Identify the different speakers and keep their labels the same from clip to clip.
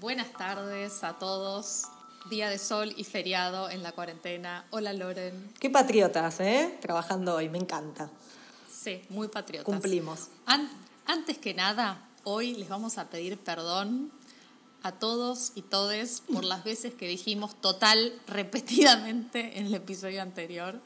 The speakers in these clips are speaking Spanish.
Speaker 1: Buenas tardes a todos. Día de sol y feriado en la cuarentena. Hola Loren.
Speaker 2: Qué patriotas, ¿eh? Trabajando hoy, me encanta.
Speaker 1: Sí, muy patriotas.
Speaker 2: Cumplimos.
Speaker 1: antes que nada, hoy les vamos a pedir perdón a todos y todes por las veces que dijimos total repetidamente en el episodio anterior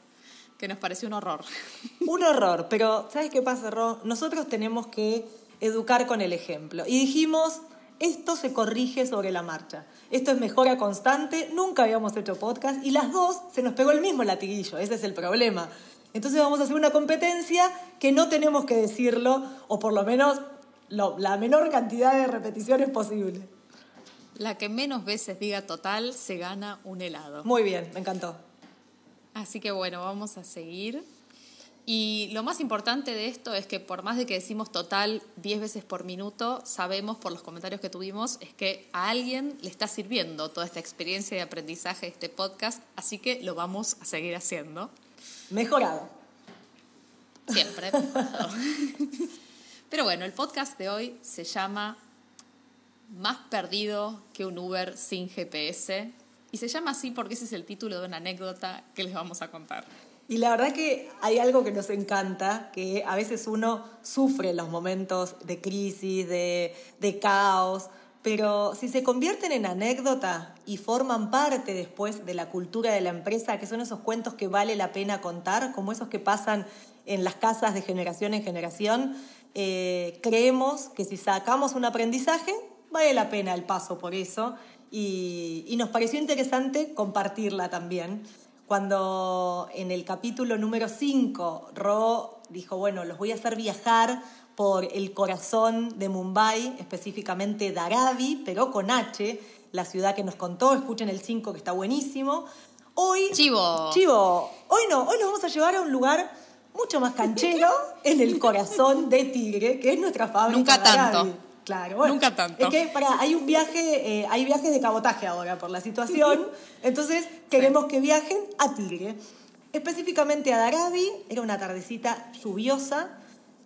Speaker 1: que nos pareció un horror.
Speaker 2: Un horror, pero ¿sabes qué pasa, Ro? Nosotros tenemos que educar con el ejemplo. Y dijimos, esto se corrige sobre la marcha. Esto es mejora constante, nunca habíamos hecho podcast y las dos se nos pegó el mismo latiguillo, ese es el problema. Entonces vamos a hacer una competencia que no tenemos que decirlo, o por lo menos la menor cantidad de repeticiones posible.
Speaker 1: La que menos veces diga total se gana un helado.
Speaker 2: Muy bien, me encantó.
Speaker 1: Así que bueno, vamos a seguir. Y lo más importante de esto es que por más de que decimos total 10 veces por minuto, sabemos por los comentarios que tuvimos es que a alguien le está sirviendo toda esta experiencia de aprendizaje de este podcast, así que lo vamos a seguir haciendo.
Speaker 2: Mejorado.
Speaker 1: Siempre. Pero bueno, el podcast de hoy se llama Más perdido que un Uber sin GPS y se llama así porque ese es el título de una anécdota que les vamos a contar.
Speaker 2: Y la verdad que hay algo que nos encanta, que a veces uno sufre los momentos de crisis, de, de caos, pero si se convierten en anécdota y forman parte después de la cultura de la empresa, que son esos cuentos que vale la pena contar, como esos que pasan en las casas de generación en generación, eh, creemos que si sacamos un aprendizaje, vale la pena el paso por eso. Y, y nos pareció interesante compartirla también cuando en el capítulo número 5 Ro dijo, bueno, los voy a hacer viajar por el corazón de Mumbai, específicamente Dharavi, pero con H, la ciudad que nos contó, escuchen el 5 que está buenísimo. Hoy...
Speaker 1: Chivo.
Speaker 2: Chivo. Hoy no, hoy nos vamos a llevar a un lugar mucho más canchero, en el corazón de Tigre, que es nuestra fábrica.
Speaker 1: Nunca tanto.
Speaker 2: Claro,
Speaker 1: Nunca tanto.
Speaker 2: Es que para, hay un viaje, eh, hay viajes de cabotaje ahora por la situación, entonces queremos que viajen a Tigre. Específicamente a Darabi, era una tardecita lluviosa,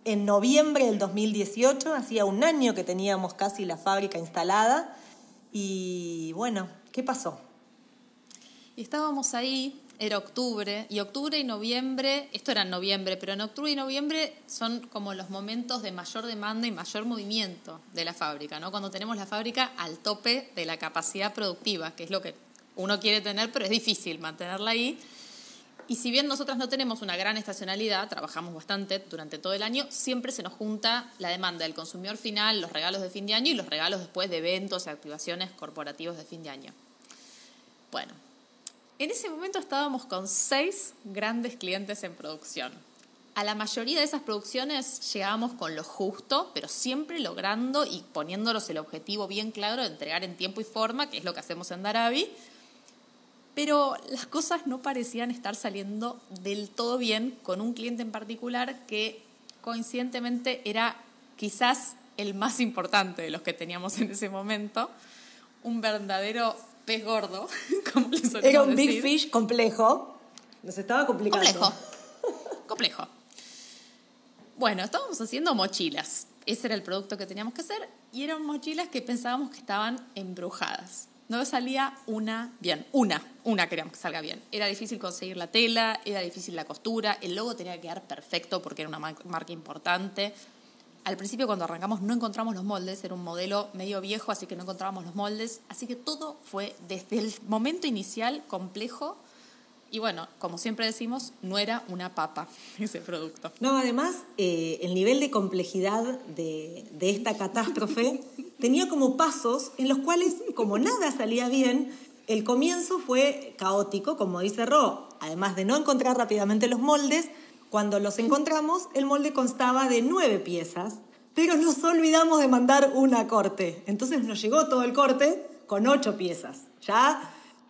Speaker 2: en noviembre del 2018, hacía un año que teníamos casi la fábrica instalada, y bueno, ¿qué pasó?
Speaker 1: Y estábamos ahí era octubre, y octubre y noviembre, esto era en noviembre, pero en octubre y noviembre son como los momentos de mayor demanda y mayor movimiento de la fábrica, ¿no? Cuando tenemos la fábrica al tope de la capacidad productiva, que es lo que uno quiere tener, pero es difícil mantenerla ahí. Y si bien nosotras no tenemos una gran estacionalidad, trabajamos bastante durante todo el año, siempre se nos junta la demanda del consumidor final, los regalos de fin de año y los regalos después de eventos y activaciones corporativos de fin de año. Bueno, en ese momento estábamos con seis grandes clientes en producción. A la mayoría de esas producciones llegábamos con lo justo, pero siempre logrando y poniéndonos el objetivo bien claro de entregar en tiempo y forma, que es lo que hacemos en Darabi. Pero las cosas no parecían estar saliendo del todo bien con un cliente en particular que coincidentemente era quizás el más importante de los que teníamos en ese momento, un verdadero pez gordo, como
Speaker 2: Era un big fish complejo. Nos estaba complicando.
Speaker 1: Complejo. complejo. Bueno, estábamos haciendo mochilas. Ese era el producto que teníamos que hacer y eran mochilas que pensábamos que estaban embrujadas. No salía una bien, una, una queríamos que salga bien. Era difícil conseguir la tela, era difícil la costura, el logo tenía que quedar perfecto porque era una marca importante. Al principio cuando arrancamos no encontramos los moldes, era un modelo medio viejo, así que no encontrábamos los moldes, así que todo fue desde el momento inicial complejo. Y bueno, como siempre decimos, no era una papa ese producto.
Speaker 2: No, además, eh, el nivel de complejidad de, de esta catástrofe tenía como pasos en los cuales, como nada salía bien, el comienzo fue caótico, como dice Ro, además de no encontrar rápidamente los moldes, cuando los encontramos, el molde constaba de nueve piezas, pero nos olvidamos de mandar una corte. Entonces nos llegó todo el corte con ocho piezas. Ya,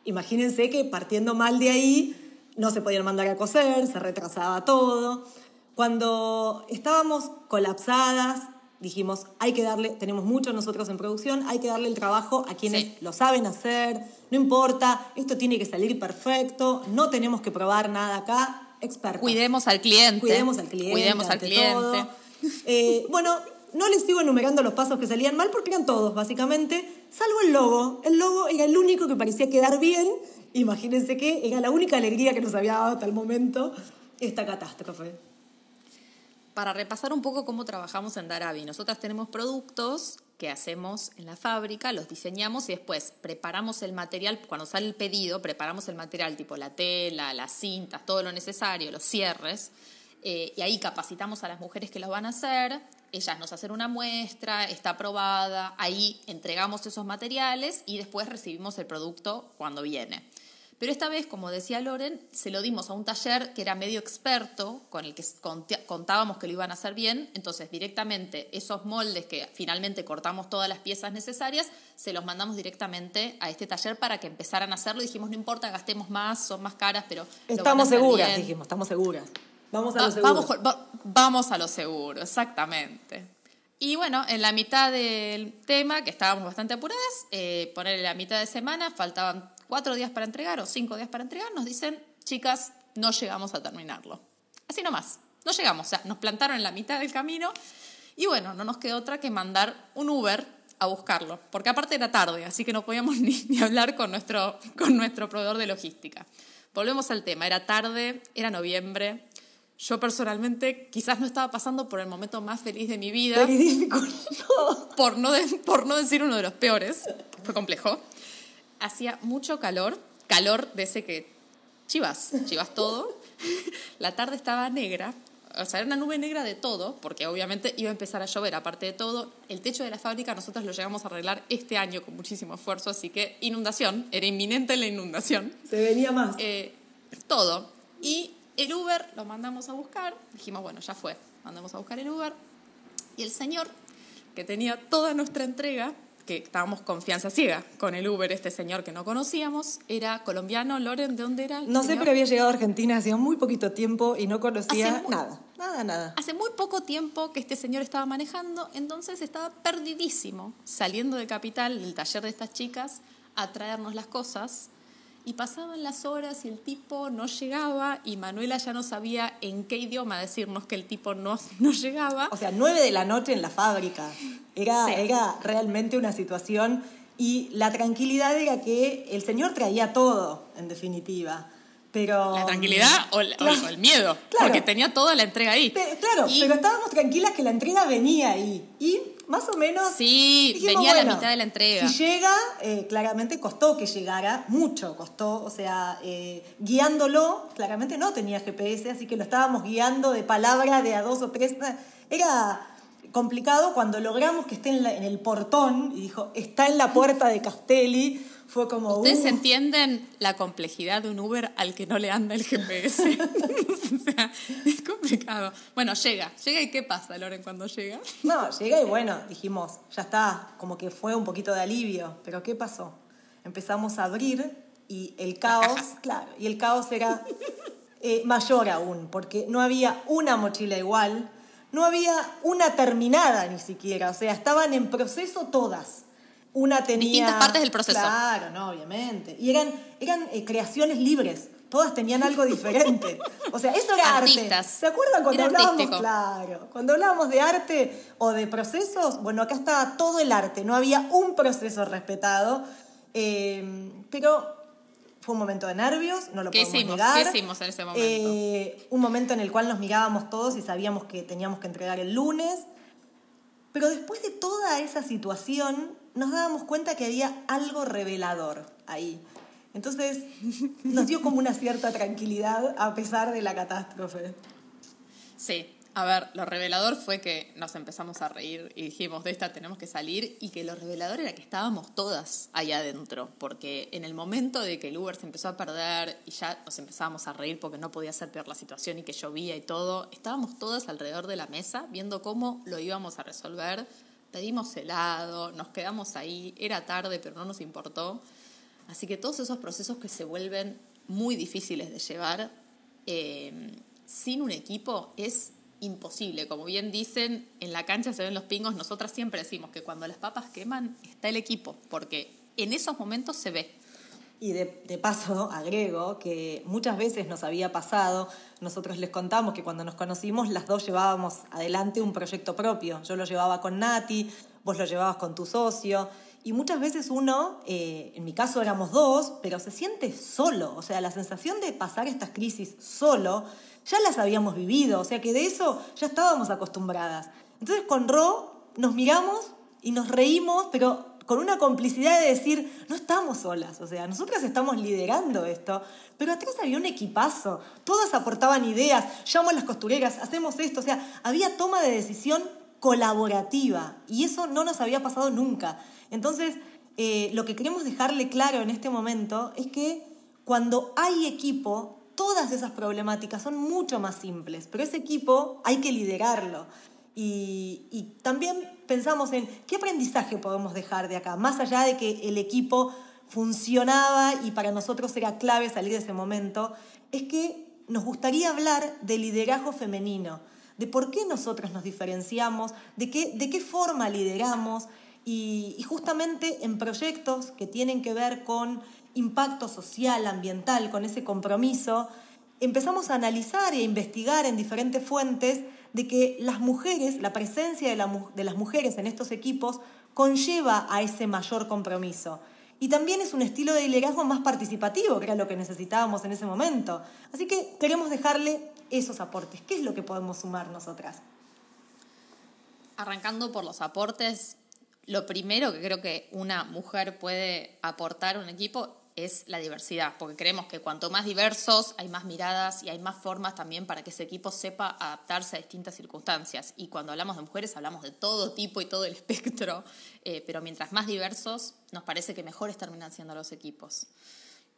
Speaker 2: imagínense que partiendo mal de ahí, no se podían mandar a coser, se retrasaba todo. Cuando estábamos colapsadas, dijimos, hay que darle, tenemos mucho nosotros en producción, hay que darle el trabajo a quienes lo saben hacer, no importa, esto tiene que salir perfecto, no tenemos que probar nada acá,
Speaker 1: Cuidemos al cliente.
Speaker 2: Cuidemos al cliente.
Speaker 1: Cuidemos al cliente.
Speaker 2: Eh, bueno, no les sigo enumerando los pasos que salían mal porque eran todos, básicamente. salvo el logo. El logo era el único que parecía quedar bien. Imagínense que era la única alegría que nos había dado hasta el momento esta catástrofe.
Speaker 1: Para repasar un poco cómo trabajamos en Darabi, nosotras tenemos productos que hacemos en la fábrica, los diseñamos y después preparamos el material, cuando sale el pedido, preparamos el material tipo la tela, las cintas, todo lo necesario, los cierres, eh, y ahí capacitamos a las mujeres que lo van a hacer, ellas nos hacen una muestra, está aprobada, ahí entregamos esos materiales y después recibimos el producto cuando viene. Pero esta vez, como decía Loren, se lo dimos a un taller que era medio experto, con el que contábamos que lo iban a hacer bien. Entonces, directamente esos moldes que finalmente cortamos todas las piezas necesarias, se los mandamos directamente a este taller para que empezaran a hacerlo. Dijimos, no importa, gastemos más, son más caras, pero...
Speaker 2: Estamos seguras, dijimos, estamos seguras. Vamos a lo seguro.
Speaker 1: Vamos, vamos a lo seguro, exactamente. Y bueno, en la mitad del tema, que estábamos bastante apuradas, eh, ponerle la mitad de semana, faltaban cuatro días para entregar o cinco días para entregar, nos dicen, chicas, no llegamos a terminarlo. Así nomás, no llegamos, o sea, nos plantaron en la mitad del camino y bueno, no nos quedó otra que mandar un Uber a buscarlo, porque aparte era tarde, así que no podíamos ni, ni hablar con nuestro, con nuestro proveedor de logística. Volvemos al tema, era tarde, era noviembre, yo personalmente quizás no estaba pasando por el momento más feliz de mi vida. Por no, por no decir uno de los peores. Fue complejo. Hacía mucho calor, calor de ese que chivas, chivas todo. La tarde estaba negra, o sea, era una nube negra de todo, porque obviamente iba a empezar a llover, aparte de todo. El techo de la fábrica nosotros lo llegamos a arreglar este año con muchísimo esfuerzo, así que inundación, era inminente la inundación.
Speaker 2: Se venía más.
Speaker 1: Eh, todo. Y el Uber lo mandamos a buscar, dijimos, bueno, ya fue, mandamos a buscar el Uber. Y el señor, que tenía toda nuestra entrega, que estábamos confianza ciega con el Uber, este señor que no conocíamos, era colombiano, Loren, ¿de dónde era?
Speaker 2: No sé, pero había llegado a Argentina hacía muy poquito tiempo y no conocía nada, nada, nada.
Speaker 1: Hace muy poco tiempo que este señor estaba manejando, entonces estaba perdidísimo, saliendo de Capital, del taller de estas chicas, a traernos las cosas y pasaban las horas y el tipo no llegaba y Manuela ya no sabía en qué idioma decirnos que el tipo no, no llegaba.
Speaker 2: O sea, nueve de la noche en la fábrica. Era, era realmente una situación y la tranquilidad era que el señor traía todo, en definitiva. Pero,
Speaker 1: la tranquilidad o, el miedo, porque tenía toda la entrega ahí.
Speaker 2: claro, pero estábamos tranquilas que la entrega venía ahí. Y más o menos.
Speaker 1: Sí, venía a la mitad de la entrega.
Speaker 2: Si llega, eh, claramente costó que llegara, mucho costó, o sea, eh, guiándolo, claramente no tenía GPS, así que lo estábamos guiando de palabra de a dos o tres. Era complicado cuando logramos que esté en, en el portón y dijo, está en la puerta de Castelli fue como...
Speaker 1: ¿Ustedes uh. entienden la complejidad de un Uber al que no le anda el GPS? o sea, es complicado. Bueno, llega. Llega y ¿qué pasa, Loren, cuando llega?
Speaker 2: No, llega y bueno, dijimos, ya está, como que fue un poquito de alivio. Pero ¿qué pasó? Empezamos a abrir y el caos, claro, y el caos era eh, mayor aún, porque no había una mochila igual, no había una terminada ni siquiera, o sea, estaban en proceso todas. Una tenía...
Speaker 1: Distintas partes del proceso.
Speaker 2: Claro, no, obviamente. Y eran, eran eh, creaciones libres. Todas tenían algo diferente. O sea, eso era arte. ¿Se acuerdan cuando hablábamos? Claro. Cuando hablábamos de arte o de procesos, bueno, acá estaba todo el arte. No había un proceso respetado. Eh, pero fue un momento de nervios, no lo podemos hicimos? negar.
Speaker 1: ¿Qué hicimos en ese momento?
Speaker 2: Eh, un momento en el cual nos mirábamos todos y sabíamos que teníamos que entregar el lunes. Pero después de toda esa situación, nos dábamos cuenta que había algo revelador ahí. Entonces nos dio como una cierta tranquilidad a pesar de la catástrofe.
Speaker 1: Sí, a ver, lo revelador fue que nos empezamos a reír y dijimos, de esta tenemos que salir y que lo revelador era que estábamos todas allá adentro, porque en el momento de que el Uber se empezó a perder y ya nos empezábamos a reír porque no podía ser peor la situación y que llovía y todo, estábamos todas alrededor de la mesa viendo cómo lo íbamos a resolver pedimos helado, nos quedamos ahí, era tarde, pero no nos importó. Así que todos esos procesos que se vuelven muy difíciles de llevar eh, sin un equipo es imposible. Como bien dicen, en la cancha se ven los pingos. Nosotras siempre decimos que cuando las papas queman está el equipo, porque en esos momentos se ve.
Speaker 2: Y de, de, paso agrego que muchas veces nos había pasado, nosotros les contamos que cuando nos conocimos las dos llevábamos adelante un proyecto propio. Yo lo llevaba con Nati, vos lo llevabas con tu socio, Y muchas veces uno, eh, en mi caso éramos dos, pero se siente solo. O sea, la sensación de pasar estas crisis solo, ya las habíamos vivido. O sea, que de eso ya estábamos acostumbradas. Entonces con Ro nos miramos y nos reímos, pero con una complicidad de decir, no estamos solas, o sea, nosotras estamos liderando esto, pero atrás había un equipazo, todas aportaban ideas, llamo a las costureras, hacemos esto, o sea, había toma de decisión colaborativa y eso no nos había pasado nunca. Entonces, eh, lo que queremos dejarle claro en este momento es que cuando hay equipo, todas esas problemáticas son mucho más simples, pero ese equipo hay que liderarlo. Y, también pensamos en qué aprendizaje podemos dejar de acá, más allá de que el equipo funcionaba y para nosotros era clave salir de ese momento, es que nos gustaría hablar de liderazgo femenino, de por qué nosotros nos diferenciamos, de qué, de qué forma lideramos y, y justamente en proyectos que tienen que ver con impacto social, ambiental, con ese compromiso, empezamos a analizar e investigar en diferentes fuentes de que las mujeres, la presencia de, las mujeres en estos equipos conlleva a ese mayor compromiso. Y también es un estilo de liderazgo más participativo, que era lo que necesitábamos en ese momento. Así que queremos dejarle esos aportes. ¿Qué es lo que podemos sumar nosotras?
Speaker 1: Arrancando por los aportes, lo primero que creo que una mujer puede aportar a un equipo es la diversidad, porque creemos que cuanto más diversos hay más miradas y hay más formas también para que ese equipo sepa adaptarse a distintas circunstancias. Y cuando hablamos de mujeres hablamos de todo tipo y todo el espectro, eh, pero mientras más diversos nos parece que mejores terminan siendo los equipos.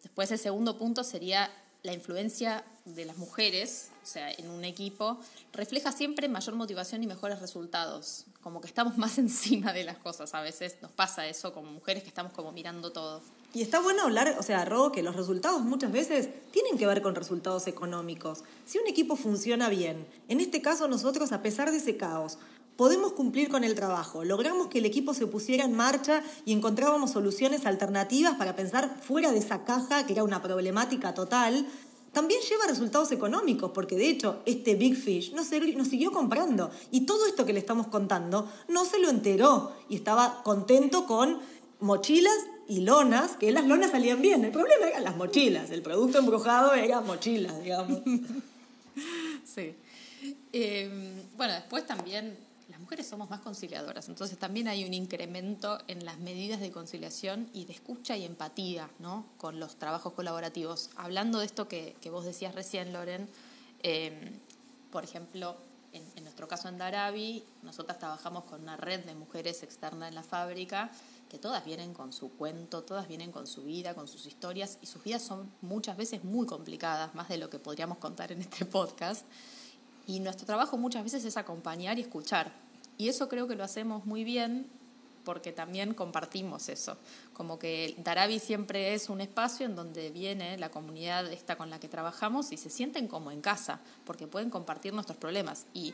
Speaker 1: Después el segundo punto sería la influencia de las mujeres, o sea, en un equipo, refleja siempre mayor motivación y mejores resultados. Como que estamos más encima de las cosas. A veces nos pasa eso como mujeres que estamos como mirando todo.
Speaker 2: Y está bueno hablar, o sea, Ro, que los resultados muchas veces tienen que ver con resultados económicos. Si un equipo funciona bien, en este caso nosotros, a pesar de ese caos, podemos cumplir con el trabajo, logramos que el equipo se pusiera en marcha y encontrábamos soluciones alternativas para pensar fuera de esa caja que era una problemática total, también lleva resultados económicos, porque de hecho este Big Fish nos, nos, siguió comprando y todo esto que le estamos contando no se lo enteró y estaba contento con mochilas y lonas, que las lonas salían bien. El problema eran las mochilas. El producto embrujado era mochilas, digamos.
Speaker 1: Sí. Em, bueno, después también las mujeres somos más conciliadoras, entonces también hay un incremento en las medidas de conciliación y de escucha y empatía ¿no? con los trabajos colaborativos. Hablando de esto que, que vos decías recién, Loren, em, por ejemplo, en, nuestro caso en Darabi, nosotras trabajamos con una red de mujeres externas en la fábrica que todas vienen con su cuento, todas vienen con su vida, con sus historias, y sus vidas son muchas veces muy complicadas, más de lo que podríamos contar en este podcast. Y nuestro trabajo muchas veces es acompañar y escuchar. Y eso creo que lo hacemos muy bien porque también compartimos eso. Como que Darabi siempre es un espacio en donde viene la comunidad esta con la que trabajamos y se sienten como en casa, porque pueden compartir nuestros problemas. Y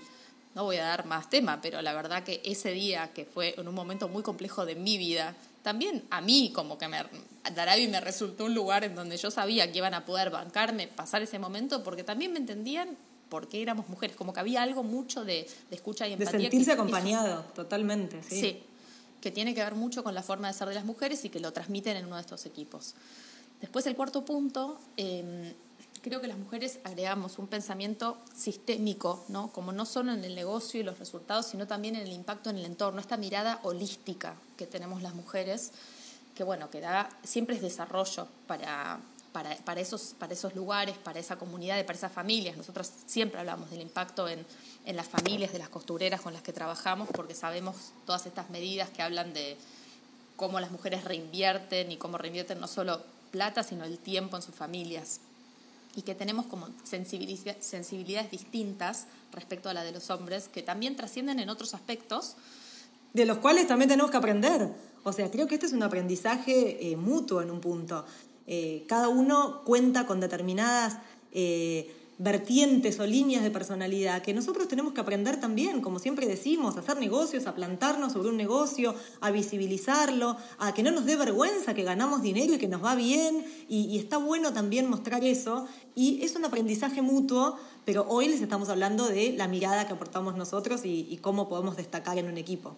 Speaker 1: no voy a dar más tema, pero la verdad que ese día, que fue en un momento muy complejo de mi vida, también a mí como que me, Darabi me resultó un lugar en donde yo sabía que iban a poder bancarme, pasar ese momento, porque también me entendían por qué éramos mujeres, como que había algo mucho de, escucha y empatía.
Speaker 2: De sentirse acompañado, totalmente, sí.
Speaker 1: Sí, que tiene que ver mucho con la forma de ser de las mujeres y que lo transmiten en uno de estos equipos. Después el cuarto punto, em, creo que las mujeres agregamos un pensamiento sistémico, ¿no? como no solo en el negocio y los resultados, sino también en el impacto en el entorno, esta mirada holística que tenemos las mujeres, que bueno, que da, siempre es desarrollo para, para, para, esos, para esos lugares, para esa comunidad, para esas familias. Nosotros siempre hablamos del impacto en, en las familias de las costureras con las que trabajamos, porque sabemos todas estas medidas que hablan de cómo las mujeres reinvierten y cómo reinvierten no solo plata, sino el tiempo en sus familias y que tenemos como sensibilidades distintas respecto a la de los hombres, que también trascienden en otros aspectos.
Speaker 2: De los cuales también tenemos que aprender. O sea, creo que este es un aprendizaje eh, mutuo en un punto. Eh, cada uno cuenta con determinadas eh, vertientes o líneas de personalidad que nosotros tenemos que aprender también, como siempre decimos, a hacer negocios, a plantarnos sobre un negocio, a visibilizarlo, a que no nos dé vergüenza que ganamos dinero y que nos va bien, y, está bueno también mostrar eso, y es un aprendizaje mutuo, pero hoy les estamos hablando de la mirada que aportamos nosotros y, y cómo podemos destacar en un equipo.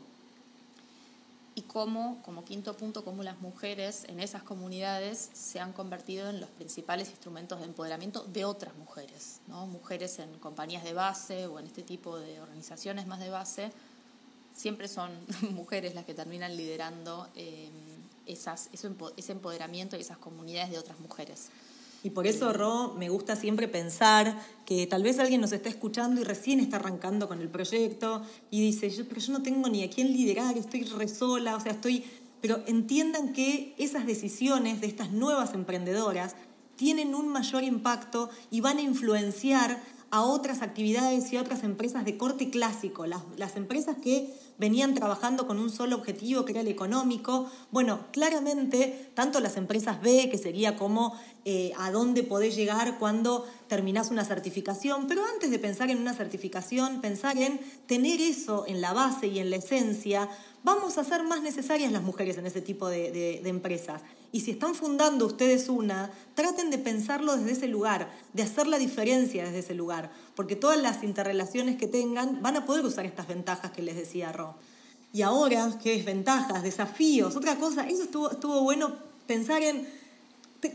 Speaker 1: Y cómo, como quinto punto, cómo las mujeres en esas comunidades se han convertido en los principales instrumentos de empoderamiento de otras mujeres, ¿no? mujeres en compañías de base o en este tipo de organizaciones más de base, siempre son mujeres las que terminan liderando eh, ese empoderamiento y esas comunidades de otras mujeres.
Speaker 2: Y por eso, Ro, me gusta siempre pensar que tal vez alguien nos está escuchando y recién está arrancando con el proyecto y dice, yo, pero yo no tengo ni a quién liderar, estoy re sola, o sea, estoy... Pero entiendan que esas decisiones de estas nuevas emprendedoras tienen un mayor impacto y van a influenciar a otras actividades y a otras empresas de corte clásico, las, las empresas que venían trabajando con un solo objetivo, que era el económico. Bueno, claramente, tanto las empresas B, que sería como eh, a dónde podés llegar cuando terminás una certificación, pero antes de pensar en una certificación, pensar en tener eso en la base y en la esencia, vamos a ser más necesarias las mujeres en ese tipo de, empresas. Y si están fundando ustedes una, traten de pensarlo desde ese lugar, de hacer la diferencia desde ese lugar, porque todas las interrelaciones que tengan van a poder usar estas ventajas que les decía Ro. Y ahora, ¿qué es ventajas, desafíos? Otra cosa, eso estuvo, estuvo bueno pensar en,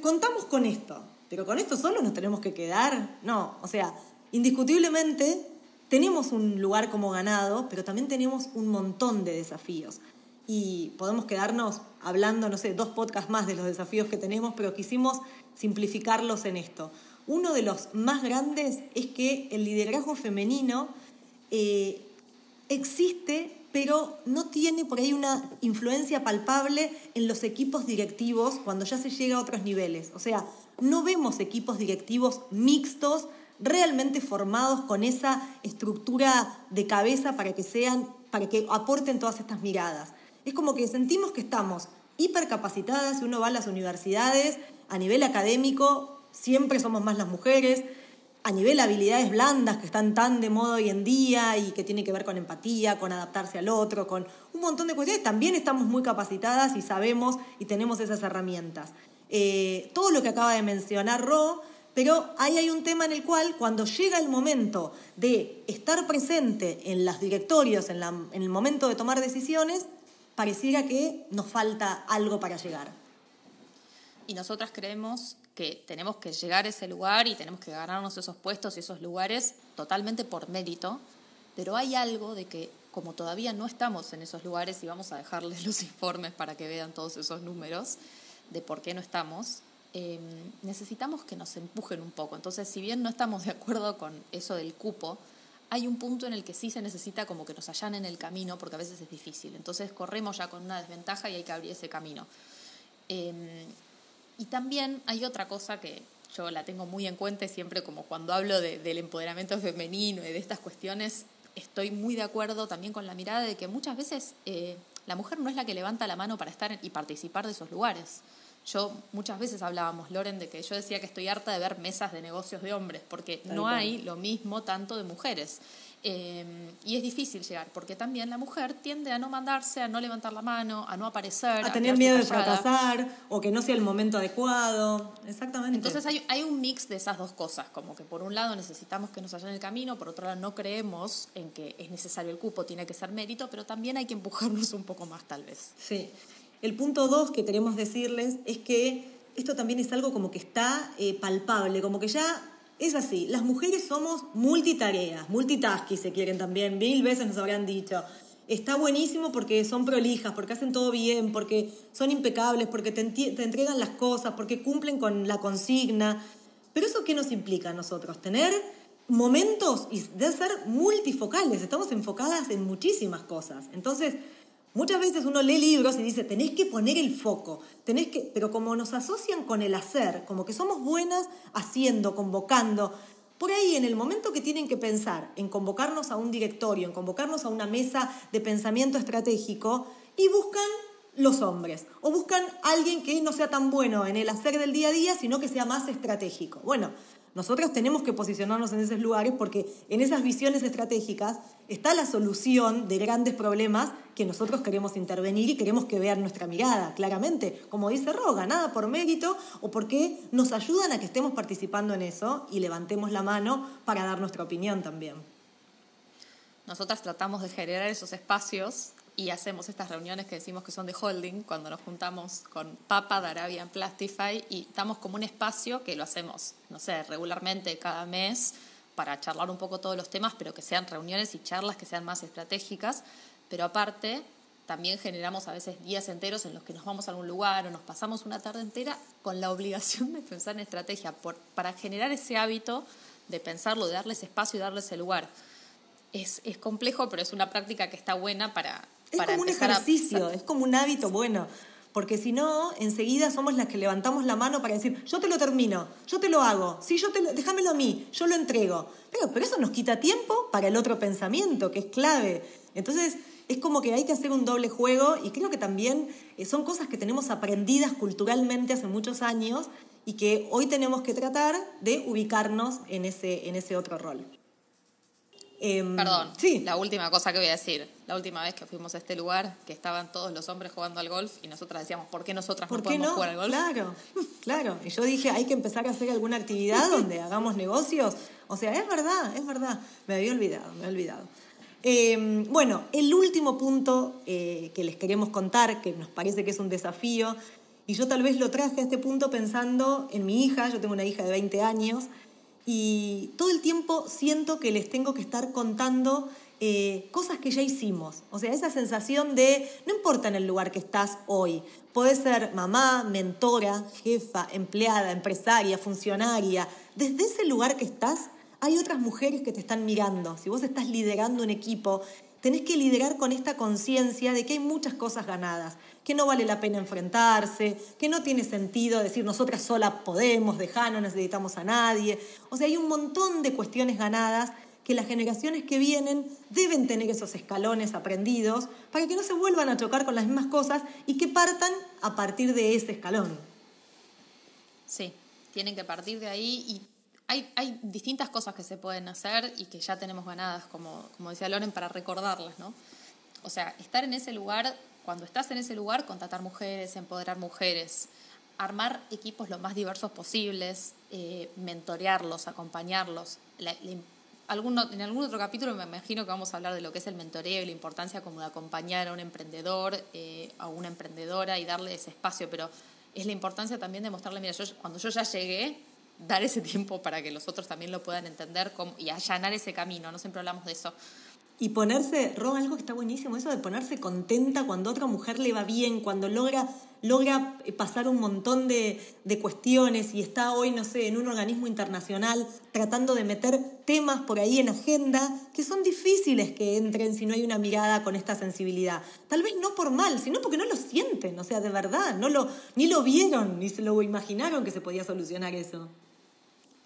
Speaker 2: contamos con esto, pero con esto solo nos tenemos que quedar. No, o sea, indiscutiblemente tenemos un lugar como ganado, pero también tenemos un montón de desafíos. Y podemos quedarnos hablando, no sé, dos podcasts más de los desafíos que tenemos, pero quisimos simplificarlos en esto. Uno de los más grandes es que el liderazgo femenino eh, existe, pero no tiene por ahí una influencia palpable en los equipos directivos cuando ya se llega a otros niveles. O sea, no vemos equipos directivos mixtos realmente formados con esa estructura de cabeza para que sean, para que aporten todas estas miradas. Es como que sentimos que estamos hipercapacitadas, si uno va a las universidades, a nivel académico, siempre somos más las mujeres, a nivel de habilidades blandas que están tan de moda hoy en día y que tiene que ver con empatía, con adaptarse al otro, con un montón de cuestiones, también estamos muy capacitadas y sabemos y tenemos esas herramientas. Eh, todo lo que acaba de mencionar Ro pero ahí hay un tema en el cual cuando llega el momento de estar presente en los directorios, en, el momento de tomar decisiones, pareciera que nos falta algo para llegar.
Speaker 1: Y nosotras creemos que tenemos que llegar a ese lugar y tenemos que ganarnos esos puestos y esos lugares totalmente por mérito, pero hay algo de que como todavía no estamos en esos lugares y vamos a dejarles los informes para que vean todos esos números de por qué no estamos, Em, necesitamos que nos empujen un poco. Entonces, si bien no estamos de acuerdo con eso del cupo, hay un punto en el que sí se necesita como que nos allanen el camino, porque a veces es difícil. Entonces, corremos ya con una desventaja y hay que abrir ese camino. Em, y también hay otra cosa que yo la tengo muy en cuenta siempre como cuando hablo del empoderamiento femenino y de estas cuestiones, estoy muy de acuerdo también con la mirada de que muchas veces eh, la mujer no es la que levanta la mano para estar y participar de esos lugares. Yo muchas veces hablábamos, Loren, de que yo decía que estoy harta de ver mesas de negocios de hombres, porque no hay lo mismo tanto de mujeres. Em, y es difícil llegar, porque también la mujer tiende a no mandarse, a no levantar la mano, a no aparecer.
Speaker 2: A, tener miedo de fracasar o que no sea el momento adecuado. Exactamente.
Speaker 1: Entonces hay, hay, un mix de esas dos cosas, como que por un lado necesitamos que nos en el camino, por otro lado no creemos en que es necesario el cupo, tiene que ser mérito, pero también hay que empujarnos un poco más tal vez.
Speaker 2: Sí. El punto dos que queremos decirles es que esto también es algo como que está eh, palpable, como que ya es así. Las mujeres somos multitareas, multitasking se quieren también, mil veces nos habrán dicho. Está buenísimo porque son prolijas, porque hacen todo bien, porque son impecables, porque te, te entregan las cosas, porque cumplen con la consigna. Pero eso qué nos implica a nosotros? Tener momentos y de ser multifocales, estamos enfocadas en muchísimas cosas. Entonces, Muchas veces uno lee libros y dice, tenés que poner el foco, tenés que, pero como nos asocian con el hacer, como que somos buenas haciendo, convocando, por ahí en el momento que tienen que pensar en convocarnos a un directorio, en convocarnos a una mesa de pensamiento estratégico, y buscan los hombres, o buscan alguien que no sea tan bueno en el hacer del día a día, sino que sea más estratégico. Bueno, nosotros tenemos que posicionarnos en esos lugares porque en esas visiones estratégicas está la solución de grandes problemas que nosotros queremos intervenir y queremos que vean nuestra mirada, claramente. Como dice Roga, nada por mérito o porque nos ayudan a que estemos participando en eso y levantemos la mano para dar nuestra opinión también.
Speaker 1: Nosotras tratamos de generar esos espacios y hacemos estas reuniones que decimos que son de holding, cuando nos juntamos con Papa de Arabian Plastify y damos como un espacio que lo hacemos, no sé, regularmente cada mes para charlar un poco todos los temas, pero que sean reuniones y charlas que sean más estratégicas, pero aparte también generamos a veces días enteros en los que nos vamos a algún lugar o nos pasamos una tarde entera con la obligación de pensar en estrategia, por, para generar ese hábito de pensarlo, de darles espacio y darles el lugar. Es, es complejo, pero es una práctica que está buena para,
Speaker 2: es como un ejercicio, es como un hábito bueno. Porque si no, enseguida somos las que levantamos la mano para decir, yo te lo termino, yo te lo hago, sí, yo te déjamelo a mí, yo lo entrego. Pero, pero eso nos quita tiempo para el otro pensamiento, que es clave. Entonces, es como que hay que hacer un doble juego y creo que también eh, son cosas que tenemos aprendidas culturalmente hace muchos años y que hoy tenemos que tratar de ubicarnos en ese, en ese otro rol.
Speaker 1: Em, Perdón, sí. la última cosa que voy a decir. La última vez que fuimos a este lugar, que estaban todos los hombres jugando al golf y nosotras decíamos, ¿por qué nosotras no podemos jugar al golf?
Speaker 2: Claro, claro. Y yo dije, hay que empezar a hacer alguna actividad donde hagamos negocios. O sea, es verdad, es verdad. Me había olvidado, me había olvidado. Em, bueno, el último punto eh, que les queremos contar, que nos parece que es un desafío, y yo tal vez lo traje a este punto pensando en mi hija, yo tengo una hija de 20 años, y todo el tiempo siento que les tengo que estar contando eh, cosas que ya hicimos. O sea, esa sensación de, no importa en el lugar que estás hoy, podés ser mamá, mentora, jefa, empleada, empresaria, funcionaria, desde ese lugar que estás, hay otras mujeres que te están mirando. Si vos estás liderando un equipo, tenés que liderar con esta conciencia de que hay muchas cosas ganadas, que no vale la pena enfrentarse, que no tiene sentido decir nosotras solas podemos, dejar, no necesitamos a nadie. O sea, hay un montón de cuestiones ganadas que las generaciones que vienen deben tener esos escalones aprendidos para que no se vuelvan a chocar con las mismas cosas y que partan a partir de ese escalón.
Speaker 1: Sí, tienen que partir de ahí y hay, hay, distintas cosas que se pueden hacer y que ya tenemos ganadas, como, como decía Loren, para recordarlas, ¿no? O sea, estar en ese lugar, cuando estás en ese lugar, contratar mujeres, empoderar mujeres, armar equipos lo más diversos posibles, eh, mentorearlos, acompañarlos. alguno, en algún otro capítulo me imagino que vamos a hablar de lo que es el mentoreo y la importancia como de acompañar a un emprendedor, eh, a una emprendedora y darle ese espacio, pero es la importancia también de mostrarle, mira, yo, cuando yo ya llegué, dar ese tiempo para que los otros también lo puedan entender y allanar ese camino, no siempre hablamos de eso.
Speaker 2: Y ponerse, Ro, algo que está buenísimo, eso de ponerse contenta cuando otra mujer le va bien, cuando logra, logra pasar un montón de, de, cuestiones y está hoy, no sé, en un organismo internacional tratando de meter temas por ahí en agenda que son difíciles que entren si no hay una mirada con esta sensibilidad. Tal vez no por mal, sino porque no lo sienten, o sea, de verdad, no lo, ni lo vieron, ni se lo imaginaron que se podía solucionar eso.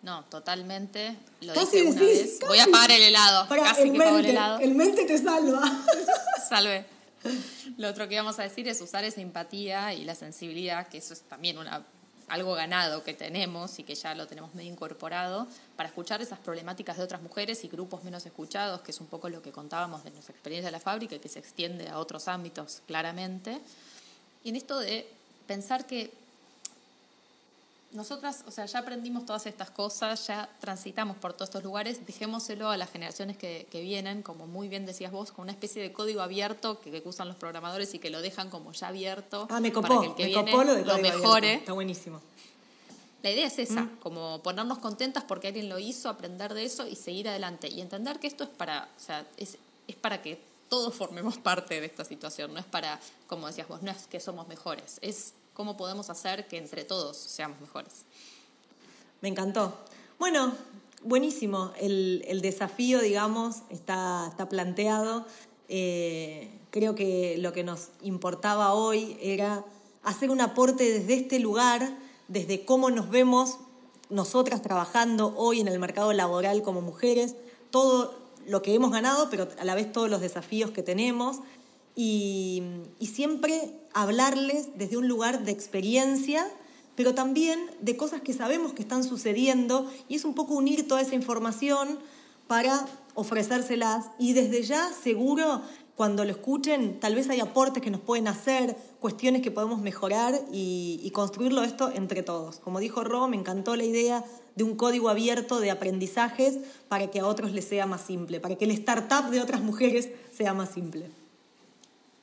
Speaker 1: No, totalmente. Lo dije una vez. Voy a pagar el helado. casi el que pago el helado.
Speaker 2: El mente te salva.
Speaker 1: Salve. Lo otro que vamos a decir es usar esa empatía y la sensibilidad, que eso es también una, algo ganado que tenemos y que ya lo tenemos medio incorporado, para escuchar esas problemáticas de otras mujeres y grupos menos escuchados, que es un poco lo que contábamos de nuestra experiencia de la fábrica y que se extiende a otros ámbitos claramente. Y en esto de pensar que nosotras, o sea, ya aprendimos todas estas cosas, ya transitamos por todos estos lugares, dejémoselo a las generaciones que, vienen, como muy bien decías vos, con una especie de código abierto que, usan los programadores y que lo dejan como ya abierto
Speaker 2: ah, me copó, para que el que viene lo, mejore. Está buenísimo.
Speaker 1: La idea es esa, mm. como ponernos contentas porque alguien lo hizo, aprender de eso y seguir adelante. Y entender que esto es para, o sea, es, es para que todos formemos parte de esta situación, no es para, como decías vos, no es que somos mejores, es cómo podemos hacer que entre todos seamos mejores.
Speaker 2: Me encantó. Bueno, buenísimo. El, desafío, digamos, está, está planteado. Eh, creo que lo que nos importaba hoy era hacer un aporte desde este lugar, desde cómo nos vemos nosotras trabajando hoy en el mercado laboral como mujeres, todo lo que hemos ganado, pero a la vez todos los desafíos que tenemos y, siempre hablarles desde un lugar de experiencia, pero también de cosas que sabemos que están sucediendo y es un poco unir toda esa información para ofrecérselas y desde ya seguro cuando lo escuchen tal vez hay aportes que nos pueden hacer, cuestiones que podemos mejorar y, y construirlo esto entre todos. Como dijo Ro, me encantó la idea de un código abierto de aprendizajes para que a otros les sea más simple, para que el startup de otras mujeres sea más simple.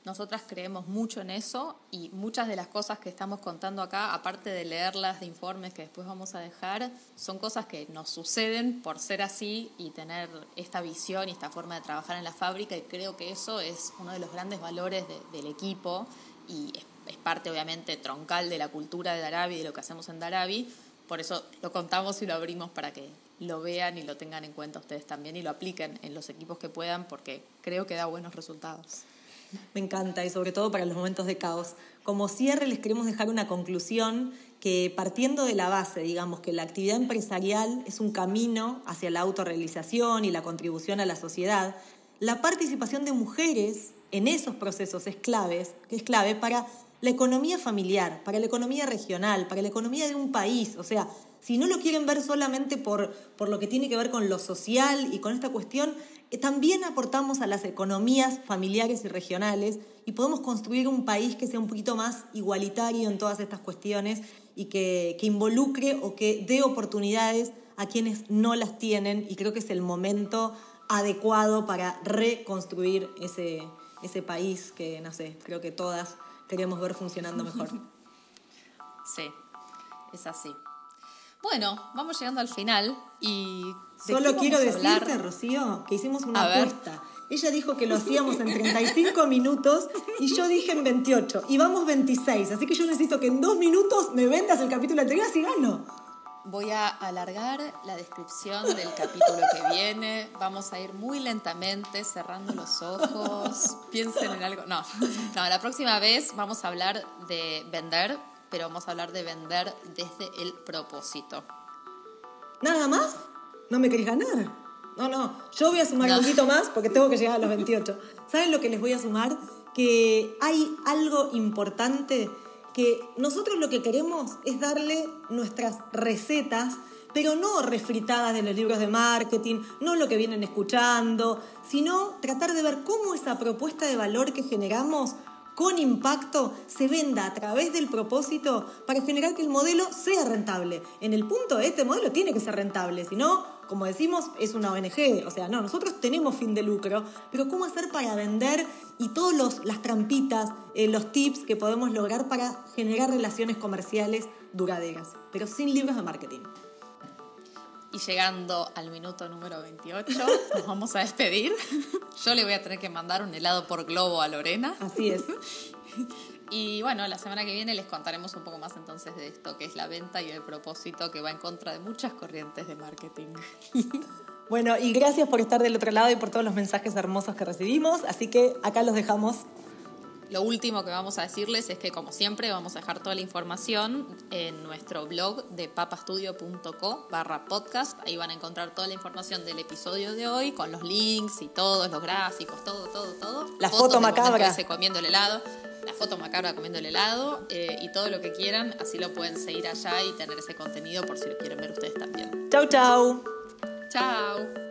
Speaker 1: Nosotras creemos mucho en eso y muchas de las cosas que estamos contando acá, aparte de leerlas de informes que después vamos a dejar, son cosas que nos suceden por ser así y tener esta visión y esta forma de trabajar en la fábrica y creo que eso es uno de los grandes valores del equipo y es, parte obviamente troncal de la cultura de Darabi de lo que hacemos en Darabi. Por eso lo contamos y lo abrimos para que lo vean y lo tengan en cuenta ustedes también y lo apliquen en los equipos que puedan porque creo que da buenos resultados.
Speaker 2: Me encanta y sobre todo para los momentos de caos. Como cierre les queremos dejar una conclusión que partiendo de la base, digamos que la actividad empresarial es un camino hacia la autorrealización y la contribución a la sociedad, la participación de mujeres en esos procesos es clave, es clave para la economía familiar, para la economía regional, para la economía de un país. O sea, si no lo quieren ver solamente por, por lo que tiene que ver con lo social y con esta cuestión, eh, también aportamos a las economías familiares y regionales y podemos construir un país que sea un poquito más igualitario en todas estas cuestiones y que, que involucre o que dé oportunidades a quienes no las tienen y creo que es el momento adecuado para reconstruir ese, ese país que, no sé, creo que todas queremos ver funcionando mejor.
Speaker 1: Sí, es así. Bueno, vamos llegando al final y...
Speaker 2: Solo quiero decirte, Rocío, que hicimos una apuesta. Ella dijo que lo hacíamos en 35 minutos y yo dije en 28. Y vamos 26. Así que yo necesito que en dos minutos me vendas el capítulo anterior y gano.
Speaker 1: Voy a alargar la descripción del capítulo que viene. Vamos a ir muy lentamente, cerrando los ojos. Piensen en algo. No, no, la próxima vez vamos a hablar de vender pero vamos a hablar de vender desde el propósito.
Speaker 2: ¿Nada más? ¿No me querés ganar? No, no, yo voy a sumar un poquito más porque tengo que llegar a los 28. ¿Saben lo que les voy a sumar? Que hay algo importante que nosotros lo que queremos es darle nuestras recetas, pero no refritadas de los libros de marketing, no lo que vienen escuchando, sino tratar de ver cómo esa propuesta de valor que generamos con impacto se venda a través del propósito para generar que el modelo sea rentable. En el punto este modelo tiene que ser rentable, si no, como decimos, es una ONG. O sea, no, nosotros tenemos fin de lucro, pero ¿cómo hacer para vender y todas las trampitas, eh, los tips que podemos lograr para generar relaciones comerciales duraderas, pero sin libros de marketing?
Speaker 1: Y llegando al minuto número 28, nos vamos a despedir. Yo le voy a tener que mandar un helado por globo a Lorena.
Speaker 2: Así es.
Speaker 1: Y bueno, la semana que viene les contaremos un poco más entonces de esto que es la venta y el propósito que va en contra de muchas corrientes de marketing.
Speaker 2: Bueno, y gracias por estar del otro lado y por todos los mensajes hermosos que recibimos. Así que acá los dejamos
Speaker 1: lo último que vamos a decirles es que, como siempre, vamos a dejar toda la información en nuestro blog de papastudio.co barra podcast. Ahí van a encontrar toda la información del episodio de hoy, con los links y todos los gráficos, todo, todo, todo.
Speaker 2: La foto macabra.
Speaker 1: comiendo el helado, la foto macabra comiendo el helado eh, y todo lo que quieran. Así lo pueden seguir allá y tener ese contenido por si lo quieren ver ustedes también.
Speaker 2: Chau, chau.
Speaker 1: Chao.